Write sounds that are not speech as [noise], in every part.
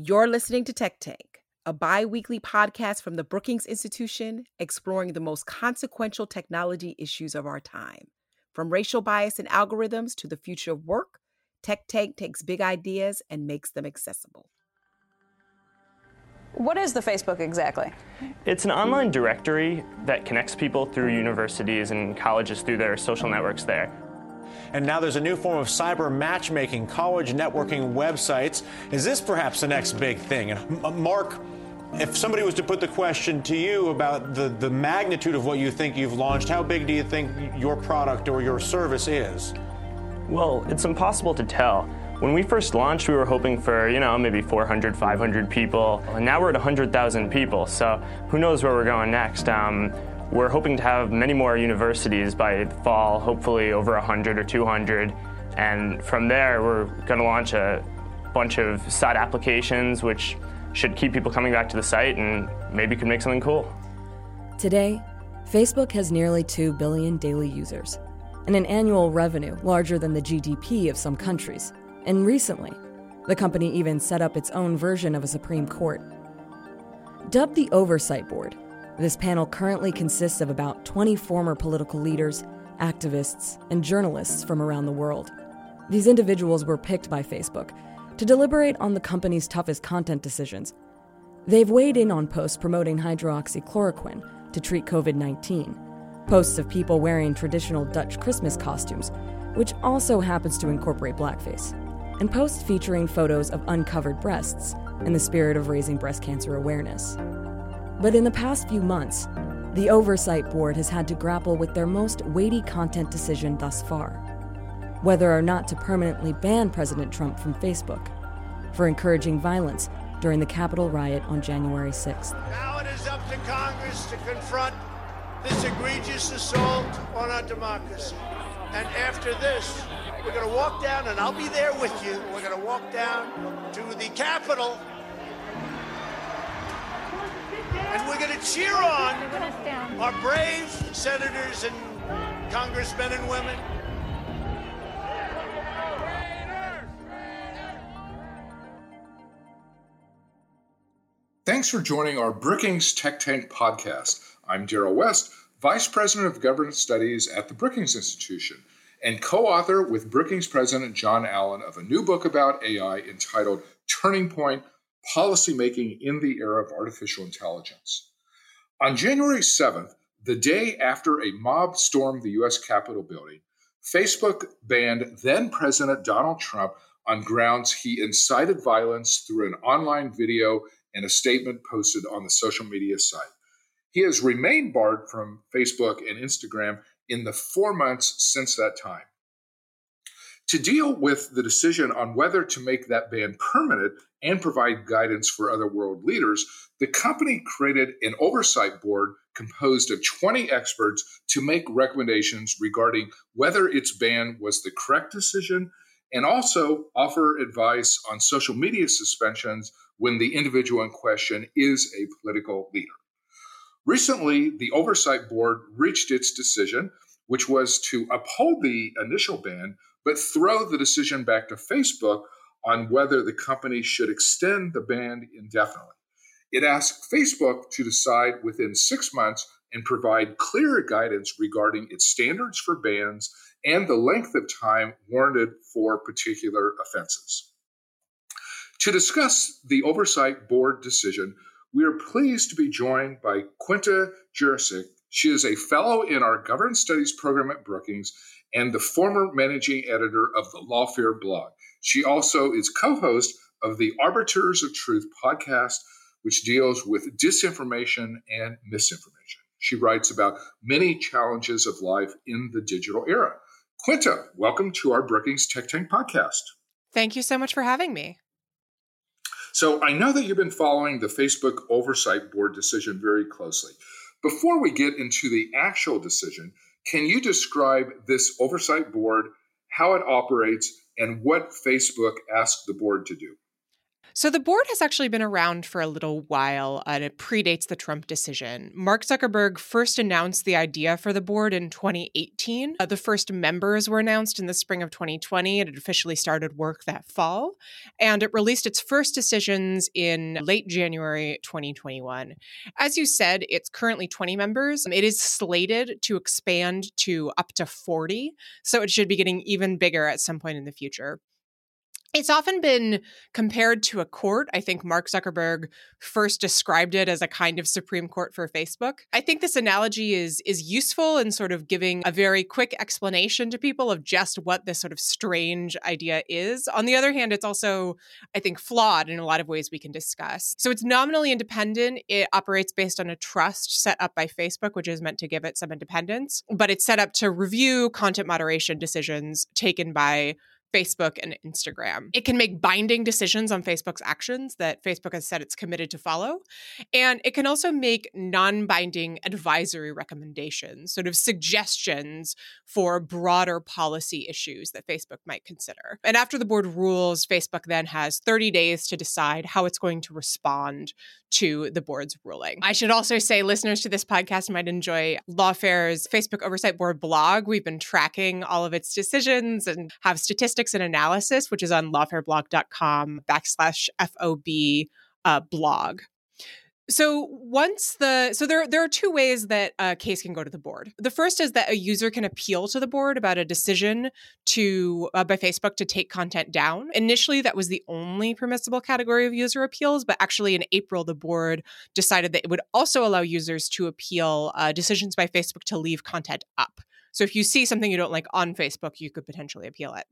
You're listening to Tech Tank, a bi weekly podcast from the Brookings Institution exploring the most consequential technology issues of our time. From racial bias and algorithms to the future of work, Tech Tank takes big ideas and makes them accessible. What is the Facebook exactly? It's an online directory that connects people through universities and colleges through their social networks there. And now there's a new form of cyber matchmaking, college networking websites. Is this perhaps the next big thing? And Mark, if somebody was to put the question to you about the, the magnitude of what you think you've launched, how big do you think your product or your service is? Well, it's impossible to tell. When we first launched, we were hoping for, you know, maybe 400, 500 people, and now we're at 100,000 people, so who knows where we're going next. Um, we're hoping to have many more universities by fall, hopefully over 100 or 200. And from there, we're going to launch a bunch of side applications, which should keep people coming back to the site and maybe could make something cool. Today, Facebook has nearly 2 billion daily users and an annual revenue larger than the GDP of some countries. And recently, the company even set up its own version of a Supreme Court. Dubbed the Oversight Board, this panel currently consists of about 20 former political leaders, activists, and journalists from around the world. These individuals were picked by Facebook to deliberate on the company's toughest content decisions. They've weighed in on posts promoting hydroxychloroquine to treat COVID 19, posts of people wearing traditional Dutch Christmas costumes, which also happens to incorporate blackface, and posts featuring photos of uncovered breasts in the spirit of raising breast cancer awareness. But in the past few months, the Oversight Board has had to grapple with their most weighty content decision thus far whether or not to permanently ban President Trump from Facebook for encouraging violence during the Capitol riot on January 6th. Now it is up to Congress to confront this egregious assault on our democracy. And after this, we're going to walk down, and I'll be there with you. We're going to walk down to the Capitol and we're going to cheer on our brave senators and congressmen and women. Thanks for joining our Brookings Tech Tank podcast. I'm Darrell West, Vice President of Governance Studies at the Brookings Institution and co author with Brookings President John Allen of a new book about AI entitled Turning Point Policymaking in the Era of Artificial Intelligence. On January 7th, the day after a mob stormed the U.S. Capitol building, Facebook banned then President Donald Trump on grounds he incited violence through an online video and a statement posted on the social media site. He has remained barred from Facebook and Instagram in the four months since that time. To deal with the decision on whether to make that ban permanent and provide guidance for other world leaders, the company created an oversight board composed of 20 experts to make recommendations regarding whether its ban was the correct decision and also offer advice on social media suspensions when the individual in question is a political leader. Recently, the oversight board reached its decision, which was to uphold the initial ban but throw the decision back to Facebook on whether the company should extend the ban indefinitely. It asked Facebook to decide within six months and provide clear guidance regarding its standards for bans and the length of time warranted for particular offenses. To discuss the Oversight Board decision, we are pleased to be joined by Quinta Jurecic. She is a fellow in our Governance Studies program at Brookings and the former managing editor of the Lawfare blog. She also is co host of the Arbiters of Truth podcast, which deals with disinformation and misinformation. She writes about many challenges of life in the digital era. Quinta, welcome to our Brookings Tech Tank podcast. Thank you so much for having me. So, I know that you've been following the Facebook Oversight Board decision very closely. Before we get into the actual decision, can you describe this oversight board, how it operates, and what Facebook asked the board to do? So the board has actually been around for a little while and it predates the Trump decision. Mark Zuckerberg first announced the idea for the board in 2018. Uh, the first members were announced in the spring of 2020 and it officially started work that fall. And it released its first decisions in late January 2021. As you said, it's currently 20 members. It is slated to expand to up to 40. So it should be getting even bigger at some point in the future. It's often been compared to a court. I think Mark Zuckerberg first described it as a kind of Supreme Court for Facebook. I think this analogy is is useful in sort of giving a very quick explanation to people of just what this sort of strange idea is. On the other hand, it's also I think flawed in a lot of ways we can discuss. So it's nominally independent. It operates based on a trust set up by Facebook, which is meant to give it some independence, but it's set up to review content moderation decisions taken by Facebook and Instagram. It can make binding decisions on Facebook's actions that Facebook has said it's committed to follow. And it can also make non binding advisory recommendations, sort of suggestions for broader policy issues that Facebook might consider. And after the board rules, Facebook then has 30 days to decide how it's going to respond to the board's ruling. I should also say listeners to this podcast might enjoy Lawfare's Facebook Oversight Board blog. We've been tracking all of its decisions and have statistics and analysis, which is on lawfareblog.com backslash FOB uh, blog. So once the so there there are two ways that a case can go to the board. The first is that a user can appeal to the board about a decision to uh, by Facebook to take content down. Initially, that was the only permissible category of user appeals, but actually in April, the board decided that it would also allow users to appeal uh, decisions by Facebook to leave content up. So if you see something you don't like on Facebook, you could potentially appeal it.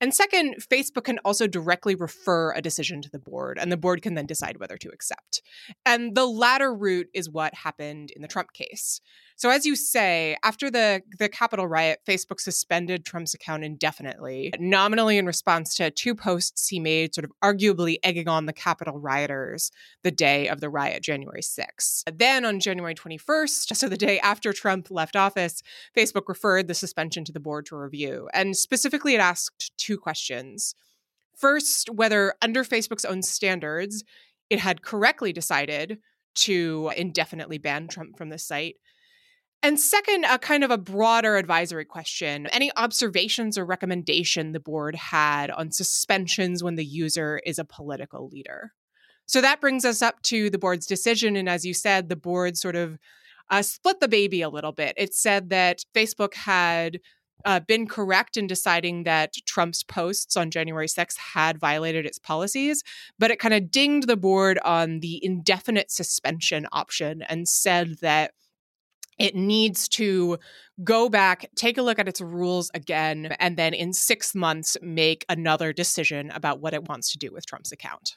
And second, Facebook can also directly refer a decision to the board, and the board can then decide whether to accept. And the latter route is what happened in the Trump case. So, as you say, after the, the Capitol riot, Facebook suspended Trump's account indefinitely, nominally in response to two posts he made, sort of arguably egging on the Capitol rioters the day of the riot, January 6th. Then on January 21st, so the day after Trump left office, Facebook referred the suspension to the board to review. And specifically, it asked two questions. First, whether under Facebook's own standards, it had correctly decided to indefinitely ban Trump from the site. And second, a kind of a broader advisory question. Any observations or recommendation the board had on suspensions when the user is a political leader? So that brings us up to the board's decision. And as you said, the board sort of uh, split the baby a little bit. It said that Facebook had uh, been correct in deciding that Trump's posts on January 6th had violated its policies, but it kind of dinged the board on the indefinite suspension option and said that it needs to go back, take a look at its rules again, and then in six months make another decision about what it wants to do with Trump's account.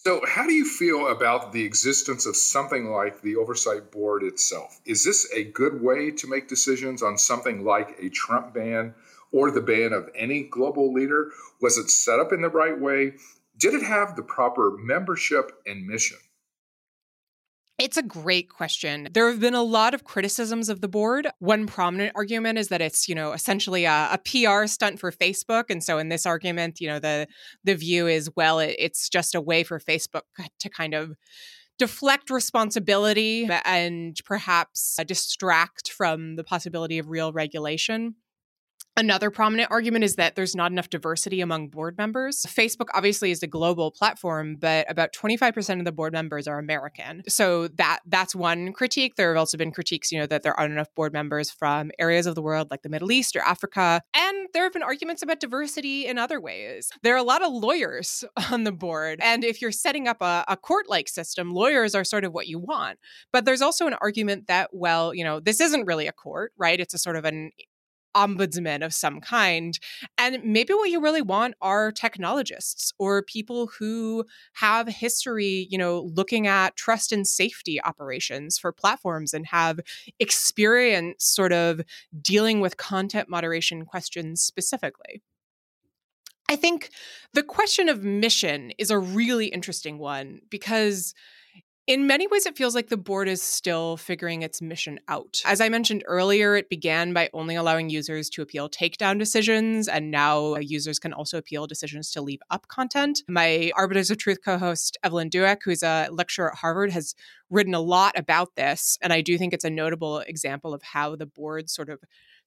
So, how do you feel about the existence of something like the Oversight Board itself? Is this a good way to make decisions on something like a Trump ban or the ban of any global leader? Was it set up in the right way? Did it have the proper membership and mission? It's a great question. There have been a lot of criticisms of the board. One prominent argument is that it's, you know, essentially a, a PR stunt for Facebook. And so in this argument, you know, the the view is, well, it, it's just a way for Facebook to kind of deflect responsibility and perhaps uh, distract from the possibility of real regulation. Another prominent argument is that there's not enough diversity among board members. Facebook obviously is a global platform, but about 25% of the board members are American. So that that's one critique. There have also been critiques, you know, that there aren't enough board members from areas of the world like the Middle East or Africa. And there have been arguments about diversity in other ways. There are a lot of lawyers [laughs] on the board. And if you're setting up a, a court-like system, lawyers are sort of what you want. But there's also an argument that, well, you know, this isn't really a court, right? It's a sort of an ombudsman of some kind. And maybe what you really want are technologists or people who have history, you know, looking at trust and safety operations for platforms and have experience sort of dealing with content moderation questions specifically. I think the question of mission is a really interesting one because In many ways, it feels like the board is still figuring its mission out. As I mentioned earlier, it began by only allowing users to appeal takedown decisions, and now users can also appeal decisions to leave up content. My Arbiters of Truth co host, Evelyn Douek, who's a lecturer at Harvard, has written a lot about this. And I do think it's a notable example of how the board sort of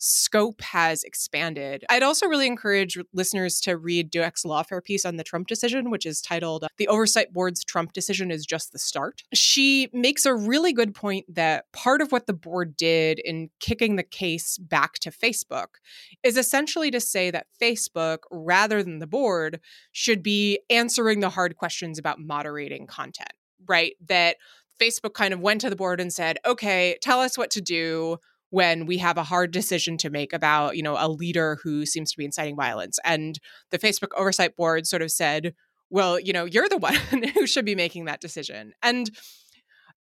scope has expanded. I'd also really encourage listeners to read Douek's lawfare piece on the Trump decision, which is titled The Oversight Board's Trump Decision is Just the Start. She makes a really good point that part of what the board did in kicking the case back to Facebook is essentially to say that Facebook, rather than the board, should be answering the hard questions about moderating content, right? That Facebook kind of went to the board and said, okay, tell us what to do when we have a hard decision to make about, you know, a leader who seems to be inciting violence. And the Facebook oversight board sort of said, well, you know, you're the [laughs] one who should be making that decision. And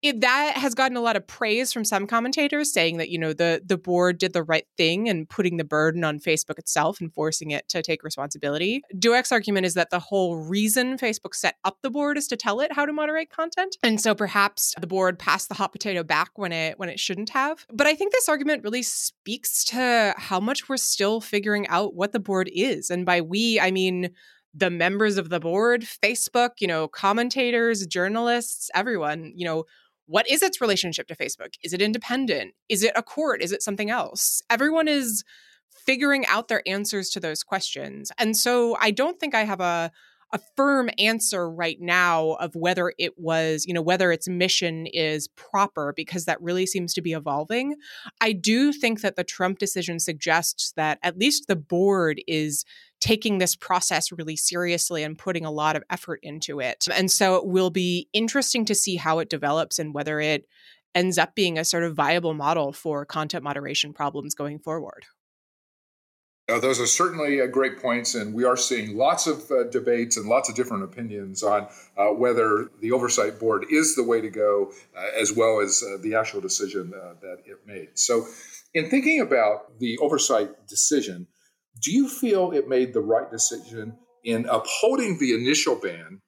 it, that has gotten a lot of praise from some commentators saying that you know the the board did the right thing and putting the burden on Facebook itself and forcing it to take responsibility. Douek's argument is that the whole reason Facebook set up the board is to tell it how to moderate content, and so perhaps the board passed the hot potato back when it when it shouldn't have. But I think this argument really speaks to how much we're still figuring out what the board is, and by we I mean the members of the board, Facebook, you know, commentators, journalists, everyone, you know what is its relationship to Facebook? Is it independent? Is it a court? Is it something else? Everyone is figuring out their answers to those questions. And so I don't think I have a a firm answer right now of whether it was, you know, whether its mission is proper because that really seems to be evolving. I do think that the Trump decision suggests that at least the board is taking this process really seriously and putting a lot of effort into it. And so it will be interesting to see how it develops and whether it ends up being a sort of viable model for content moderation problems going forward. Uh, those are certainly uh, great points, and we are seeing lots of uh, debates and lots of different opinions on uh, whether the oversight board is the way to go, uh, as well as the actual decision that it made. So, in thinking about the oversight decision, do you feel it made the right decision in upholding the initial ban,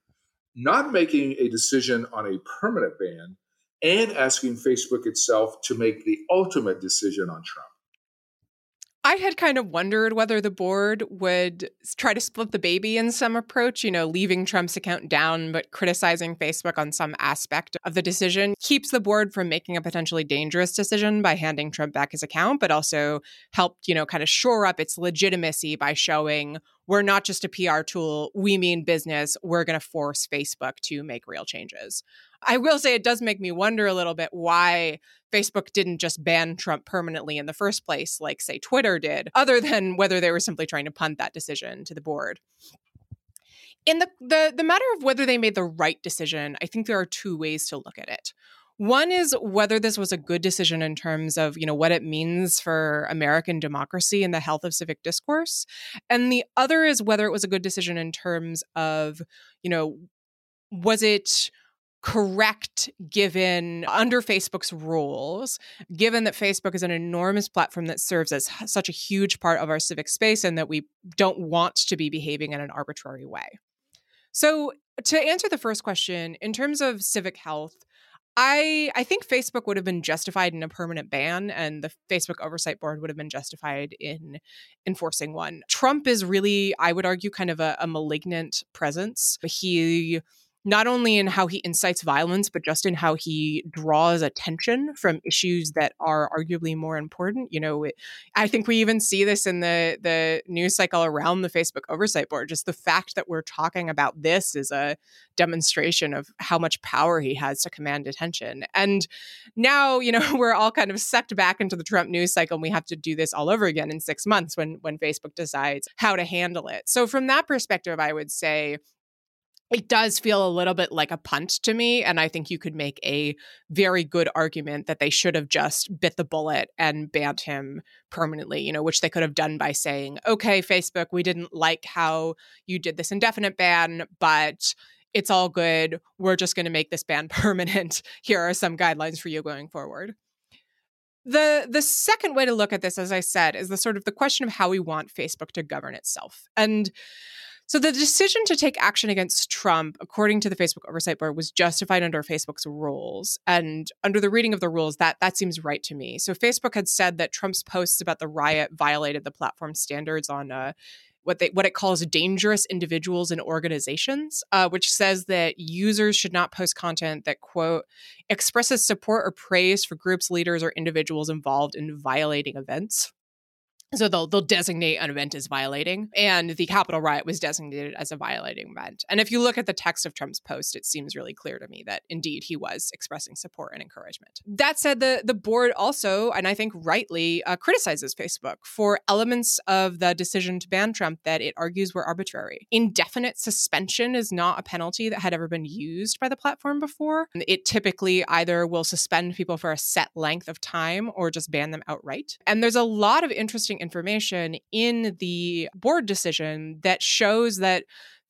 not making a decision on a permanent ban, and asking Facebook itself to make the ultimate decision on Trump? I had kind of wondered whether the board would try to split the baby in some approach, you know, leaving Trump's account down, but criticizing Facebook on some aspect of the decision keeps the board from making a potentially dangerous decision by handing Trump back his account, but also helped, you know, kind of shore up its legitimacy by showing we're not just a PR tool, we mean business. We're going to force Facebook to make real changes. I will say it does make me wonder a little bit why Facebook didn't just ban Trump permanently in the first place, like, say, Twitter did, [laughs] other than whether they were simply trying to punt that decision to the board. In the, the, the matter of whether they made the right decision, I think there are two ways to look at it. One is whether this was a good decision in terms of, you know, what it means for American democracy and the health of civic discourse. And the other is whether it was a good decision in terms of, you know, was it correct given under Facebook's rules, given that Facebook is an enormous platform that serves as such a huge part of our civic space and that we don't want to be behaving in an arbitrary way. So, to answer the first question, in terms of civic health, I I think Facebook would have been justified in a permanent ban and the Facebook oversight board would have been justified in enforcing one. Trump is really, I would argue, kind of a, a malignant presence. He not only in how he incites violence, but just in how he draws attention from issues that are arguably more important. You know, it, I think we even see this in the the news cycle around the Facebook oversight board. Just the fact that we're talking about this is a demonstration of how much power he has to command attention. And now, you know, [laughs] we're all kind of sucked back into the Trump news cycle, and we have to do this all over again in six months when when Facebook decides how to handle it. So from that perspective, I would say it does feel a little bit like a punt to me. And I think you could make a very good argument that they should have just bit the bullet and banned him permanently, you know, which they could have done by saying, okay, Facebook, we didn't like how you did this indefinite ban, but it's all good. We're just going to make this ban [laughs] permanent. Here are some guidelines for you going forward. The the second way to look at this, as I said, is the sort of the question of how we want Facebook to govern itself. And So the decision to take action against Trump, according to the Facebook Oversight Board, was justified under Facebook's rules. And under the reading of the rules, that that seems right to me. So Facebook had said that Trump's posts about the riot violated the platform standards on uh, what they what it calls dangerous individuals and organizations, uh, which says that users should not post content that quote expresses support or praise for groups, leaders, or individuals involved in violating events. So they'll they'll designate an event as violating, and the Capitol riot was designated as a violating event. And if you look at the text of Trump's post, it seems really clear to me that indeed he was expressing support and encouragement. That said, the the board also, and I think rightly, uh, criticizes Facebook for elements of the decision to ban Trump that it argues were arbitrary. Indefinite suspension is not a penalty that had ever been used by the platform before. It typically either will suspend people for a set length of time or just ban them outright. And there's a lot of interesting information in the board decision that shows that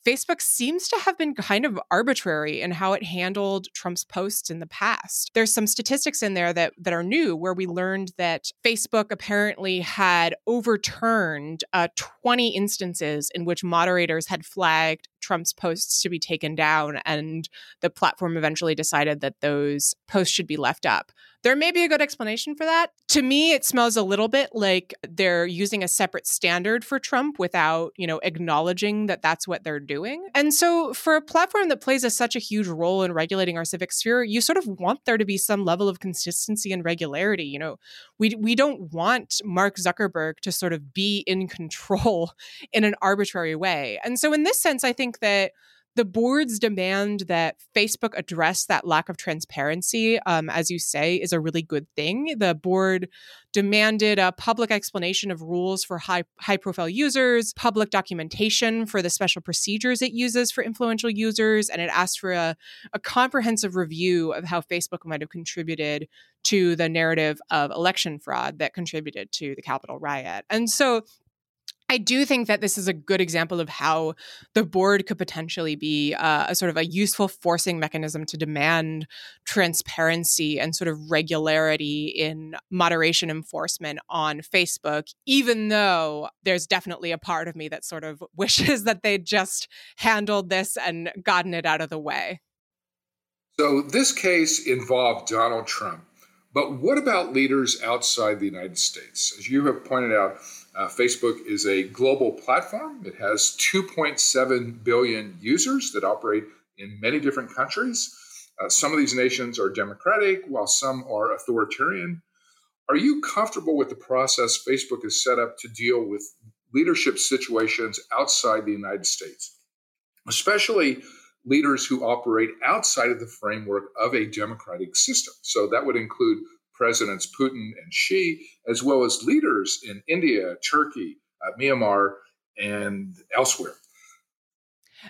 Facebook seems to have been kind of arbitrary in how it handled Trump's posts in the past. There's some statistics in there that, that are new where we learned that Facebook apparently had overturned uh, 20 instances in which moderators had flagged Trump's posts to be taken down, and the platform eventually decided that those posts should be left up. There may be a good explanation for that. To me, it smells a little bit like they're using a separate standard for Trump without, you know, acknowledging that that's what they're doing. And so, for a platform that plays a, such a huge role in regulating our civic sphere, you sort of want there to be some level of consistency and regularity. You know, we we don't want Mark Zuckerberg to sort of be in control [laughs] in an arbitrary way. And so, in this sense, I think that the board's demand that Facebook address that lack of transparency, um, as you say, is a really good thing. The board demanded a public explanation of rules for high high profile users, public documentation for the special procedures it uses for influential users, and it asked for a, a comprehensive review of how Facebook might have contributed to the narrative of election fraud that contributed to the Capitol riot. And so I do think that this is a good example of how the board could potentially be uh, a sort of a useful forcing mechanism to demand transparency and sort of regularity in moderation enforcement on Facebook, even though there's definitely a part of me that sort of [laughs] wishes that they'd just handled this and gotten it out of the way. So, this case involved Donald Trump. But what about leaders outside the United States? As you have pointed out, uh, Facebook is a global platform. It has 2.7 billion users that operate in many different countries. Uh, some of these nations are democratic, while some are authoritarian. Are you comfortable with the process Facebook has set up to deal with leadership situations outside the United States, especially leaders who operate outside of the framework of a democratic system? So that would include Presidents Putin and Xi, as well as leaders in India, Turkey, uh, Myanmar, and elsewhere.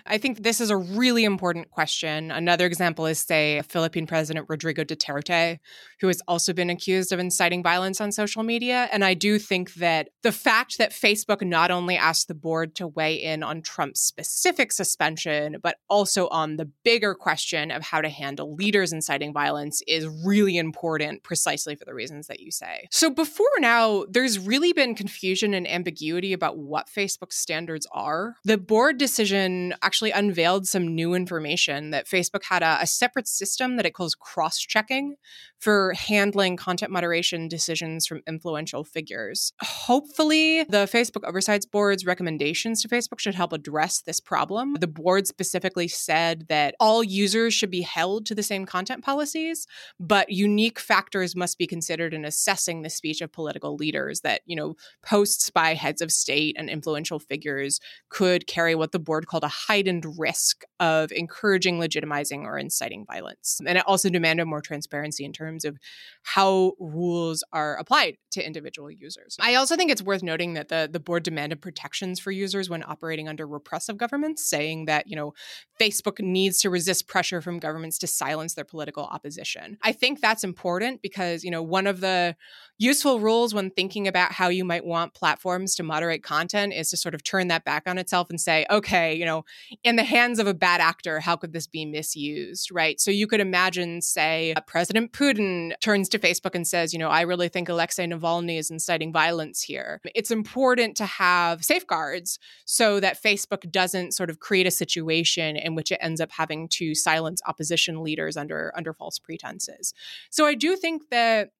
I think this is a really important question. Another example is, say, Philippine President Rodrigo Duterte, who has also been accused of inciting violence on social media. And I do think that the fact that Facebook not only asked the board to weigh in on Trump's specific suspension, but also on the bigger question of how to handle leaders inciting violence is really important, precisely for the reasons that you say. So before now, there's really been confusion and ambiguity about what Facebook's standards are. The board decision actually unveiled some new information that Facebook had a, a separate system that it calls cross checking for handling content moderation decisions from influential figures. Hopefully, the Facebook Oversight Board's recommendations to Facebook should help address this problem. The board specifically said that all users should be held to the same content policies, but unique factors must be considered in assessing the speech of political leaders that, you know, posts by heads of state and influential figures could carry what the board called a heightened risk of encouraging, legitimizing, or inciting violence. And it also demanded more transparency in terms of how rules are applied to individual users. I also think it's worth noting that the, the board demanded protections for users when operating under repressive governments, saying that, you know, Facebook needs to resist pressure from governments to silence their political opposition. I think that's important because, you know, one of the useful rules when thinking about how you might want platforms to moderate content is to sort of turn that back on itself and say, okay, you know, in the hands of a bad actor, how could this be misused, right? So you could imagine, say, uh, President Putin turns to Facebook and says, you know, I really think Alexei Navalny is inciting violence here. It's important to have safeguards so that Facebook doesn't sort of create a situation in which it ends up having to silence opposition leaders under under false pretenses. So I do think that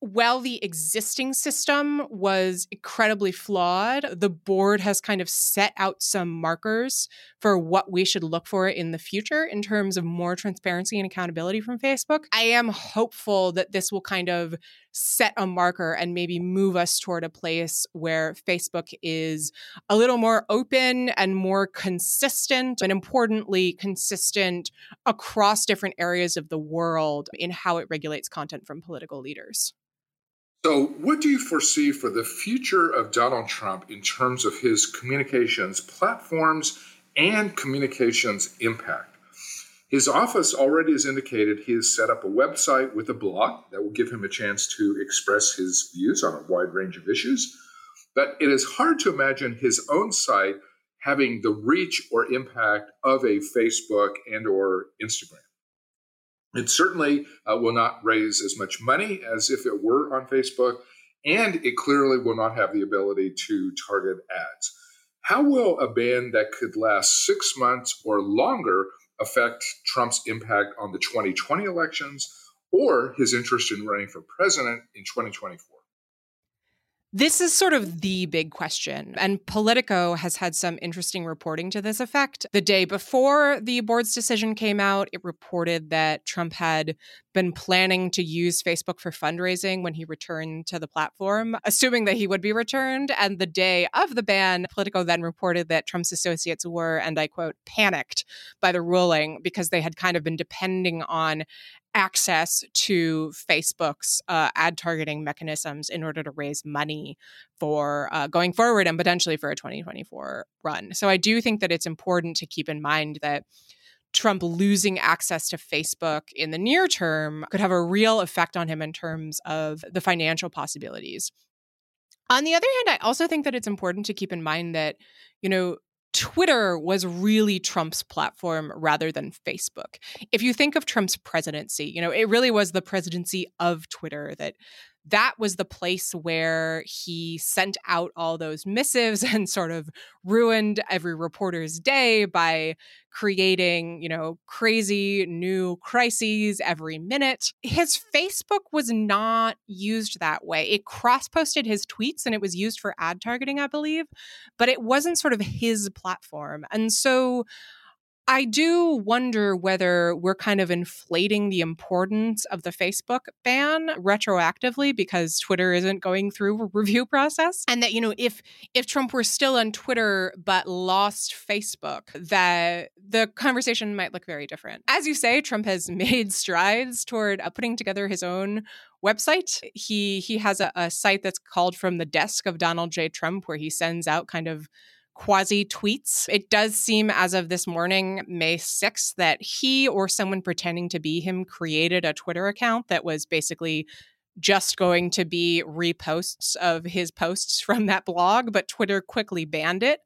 while the existing system was incredibly flawed, the board has kind of set out some markers for what we should look for in the future in terms of more transparency and accountability from Facebook. I am hopeful that this will kind of set a marker and maybe move us toward a place where Facebook is a little more open and more consistent, and importantly, consistent across different areas of the world in how it regulates content from political leaders. So, what do you foresee for the future of Donald Trump in terms of his communications platforms and communications impact? His office already has indicated he has set up a website with a blog that will give him a chance to express his views on a wide range of issues. But it is hard to imagine his own site having the reach or impact of a Facebook and or Instagram. It certainly uh, will not raise as much money as if it were on Facebook, and it clearly will not have the ability to target ads. How will a ban that could last six months or longer affect Trump's impact on the 2020 elections or his interest in running for president in 2024? This is sort of the big question. And Politico has had some interesting reporting to this effect. The day before the board's decision came out, it reported that Trump had been planning to use Facebook for fundraising when he returned to the platform, assuming that he would be returned. And the day of the ban, Politico then reported that Trump's associates were, and I quote, panicked by the ruling because they had kind of been depending on access to Facebook's uh, ad targeting mechanisms in order to raise money for uh, going forward and potentially for a 2024 run. So I do think that it's important to keep in mind that Trump losing access to Facebook in the near term could have a real effect on him in terms of the financial possibilities. On the other hand, I also think that it's important to keep in mind that, you know, Twitter was really Trump's platform rather than Facebook. If you think of Trump's presidency, you know, it really was the presidency of Twitter that that was the place where he sent out all those missives [laughs] and sort of ruined every reporter's day by creating, you know, crazy new crises every minute. His Facebook was not used that way. It cross posted his tweets and it was used for ad targeting, I believe, but it wasn't sort of his platform. And so I do wonder whether we're kind of inflating the importance of the Facebook ban retroactively because Twitter isn't going through a [laughs] review process and that you know if if Trump were still on Twitter but lost Facebook that the conversation might look very different. As you say Trump has [laughs] made strides toward uh, putting together his own website. He he has a, a site that's called from the desk of Donald J Trump where he sends out kind of quasi tweets. It does seem as of this morning, May 6th, that he or someone pretending to be him created a Twitter account that was basically just going to be reposts of his posts [laughs] from that blog, but Twitter quickly banned it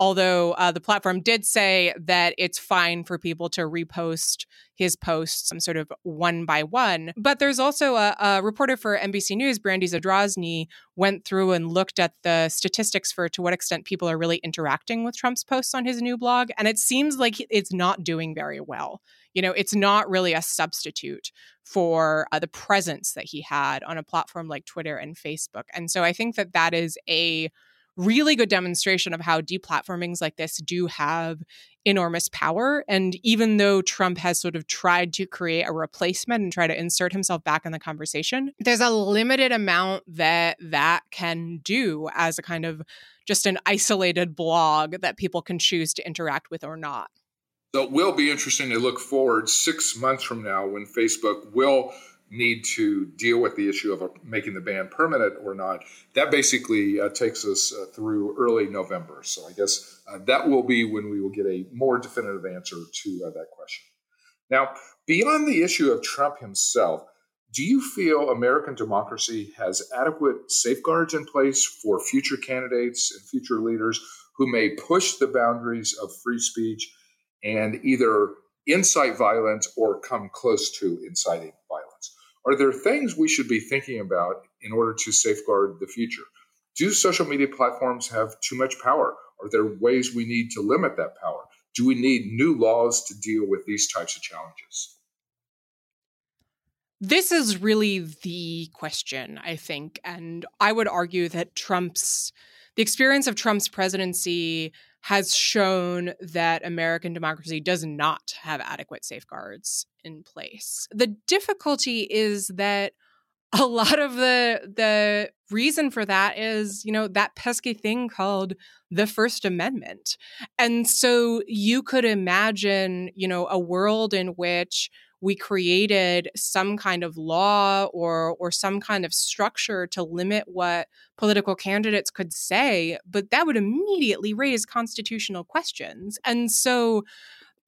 although uh, the platform did say that it's fine for people to repost his posts um, sort of one by one. But there's also a, a reporter for NBC News, Brandy Zadrozny, went through and looked at the statistics for to what extent people are really interacting with Trump's posts on his new blog. And it seems like it's not doing very well. You know, it's not really a substitute for uh, the presence that he had on a platform like Twitter and Facebook. And so I think that that is a really good demonstration of how deplatformings like this do have enormous power. And even though Trump has sort of tried to create a replacement and try to insert himself back in the conversation, there's a limited amount that that can do as a kind of just an isolated blog that people can choose to interact with or not. So it will be interesting to look forward six months from now when Facebook will need to deal with the issue of making the ban permanent or not. That basically uh, takes us uh, through early November. So I guess uh, that will be when we will get a more definitive answer to uh, that question. Now, beyond the issue of Trump himself, do you feel American democracy has adequate safeguards in place for future candidates and future leaders who may push the boundaries of free speech and either incite violence or come close to inciting violence. Are there things we should be thinking about in order to safeguard the future? Do social media platforms have too much power? Are there ways we need to limit that power? Do we need new laws to deal with these types of challenges? This is really the question, I think. And I would argue that Trump's, the experience of Trump's presidency has shown that American democracy does not have adequate safeguards in place. The difficulty is that a lot of the the reason for that is you know that pesky thing called the first amendment and so you could imagine you know a world in which we created some kind of law or or some kind of structure to limit what political candidates could say but that would immediately raise constitutional questions. And so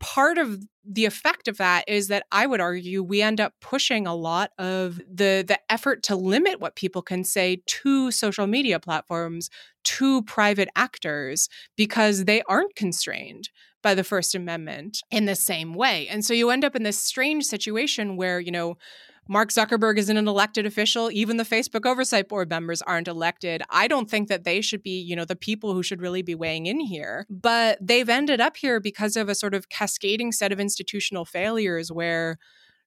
part of the effect of that is that I would argue we end up pushing a lot of the the effort to limit what people can say to social media platforms, to private actors because they aren't constrained by the First Amendment in the same way. And so you end up in this strange situation where, you know, Mark Zuckerberg isn't an elected official. Even the Facebook oversight board members aren't elected. I don't think that they should be, you know, the people who should really be weighing in here. But they've ended up here because of a sort of cascading set of institutional failures where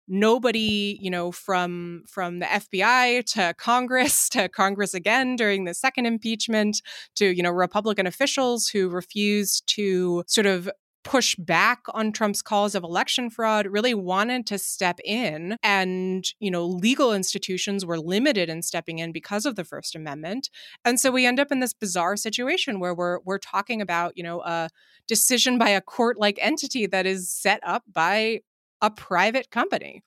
nobody you know from from the FBI to Congress [laughs] to Congress again during the second impeachment to you know Republican officials who refused to sort of push back on Trump's calls of election fraud, really wanted to step in. And, you know, legal institutions were limited in stepping in because of the First Amendment. And so we end up in this bizarre situation where we're we're talking about, you know, a decision by a court-like entity that is set up by a private company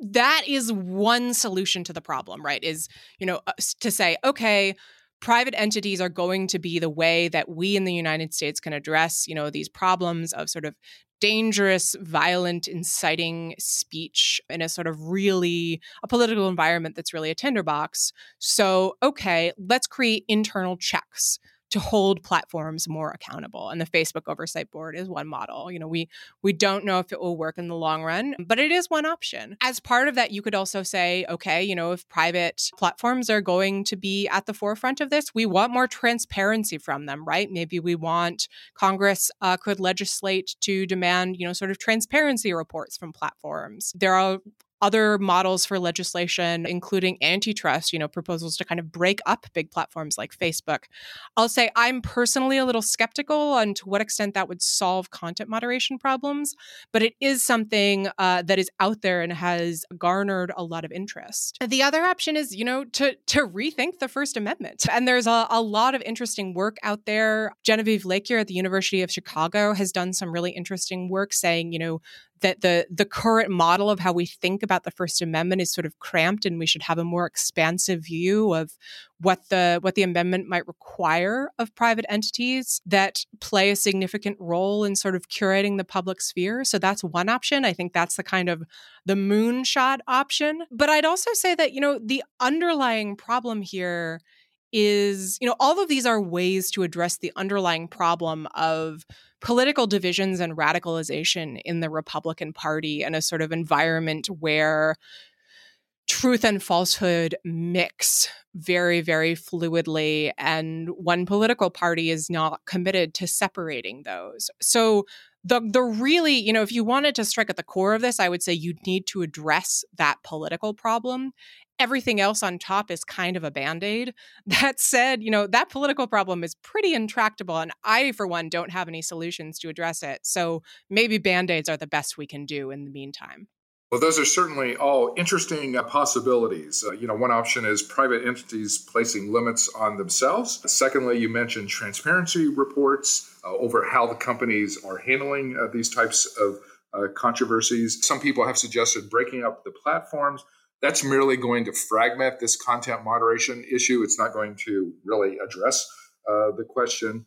that is one solution to the problem right is you know uh, to say okay private entities are going to be the way that we in the United States can address, you know, these problems of sort of dangerous, violent, inciting speech in a sort of really a political environment that's really a tinderbox. So, okay, let's create internal checks to hold platforms more accountable and the facebook oversight board is one model. You know we we don't know if it will work in the long run but it is one option. As part of that you could also say okay you know if private platforms are going to be at the forefront of this we want more transparency from them right? Maybe we want congress uh, could legislate to demand you know sort of transparency reports from platforms. There are other models for legislation, including antitrust, you know, proposals to kind of break up big platforms like Facebook. I'll say I'm personally a little skeptical on to what extent that would solve content moderation problems, but it is something uh, that is out there and has garnered a lot of interest. The other option is, you know, to to rethink the First Amendment. And there's a, a lot of interesting work out there. Genevieve Lakier at the University of Chicago has done some really interesting work saying, you know, that the the current model of how we think about the First Amendment is sort of cramped, and we should have a more expansive view of what the what the amendment might require of private entities that play a significant role in sort of curating the public sphere. So that's one option. I think that's the kind of the moonshot option. But I'd also say that you know the underlying problem here is you know all of these are ways to address the underlying problem of political divisions and radicalization in the Republican Party and a sort of environment where truth and falsehood mix very, very fluidly, and one political party is not committed to separating those. So, the the really, you know, if you wanted to strike at the core of this, I would say you need to address that political problem. Everything else on top is kind of a band-aid. [laughs] That said you know that political problem is pretty intractable and i for one don't have any solutions to address it. So maybe band-aids are the best we can do in the meantime well, those are certainly all interesting uh, possibilities. Uh, you know, one option is private entities placing limits on themselves. Secondly, you mentioned transparency reports uh, over how the companies are handling uh, these types of uh, controversies. Some people have suggested breaking up the platforms that's merely going to fragment this content moderation issue. It's not going to really address uh, the question.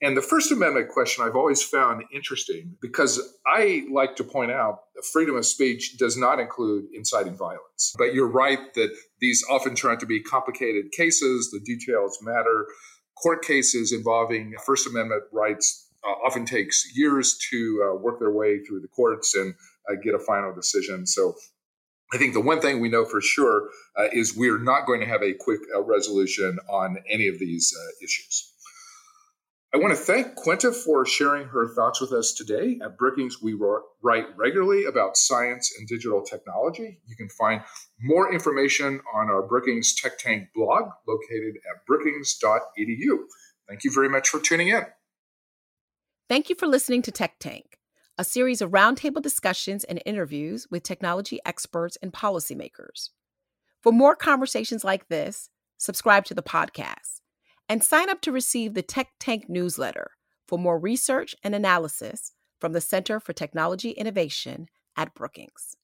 And the First Amendment question I've always found interesting because I like to point out freedom of speech does not include inciting violence. But you're right that these often turn out to be complicated cases, the details matter. court cases involving First Amendment rights uh, often takes years to uh, work their way through the courts and uh, get a final decision. So I think the one thing we know for sure uh, is we're not going to have a quick uh, resolution on any of these uh, issues. I want to thank Quinta for sharing her thoughts with us today. At Brookings, we write regularly about science and digital technology. You can find more information on our Brookings Tech Tank blog located at brookings.edu. Thank you very much for tuning in. Thank you for listening to Tech Tank a series of roundtable discussions and interviews with technology experts and policymakers. For more conversations like this, subscribe to the podcast and sign up to receive the Tech Tank newsletter for more research and analysis from the Center for Technology Innovation at Brookings.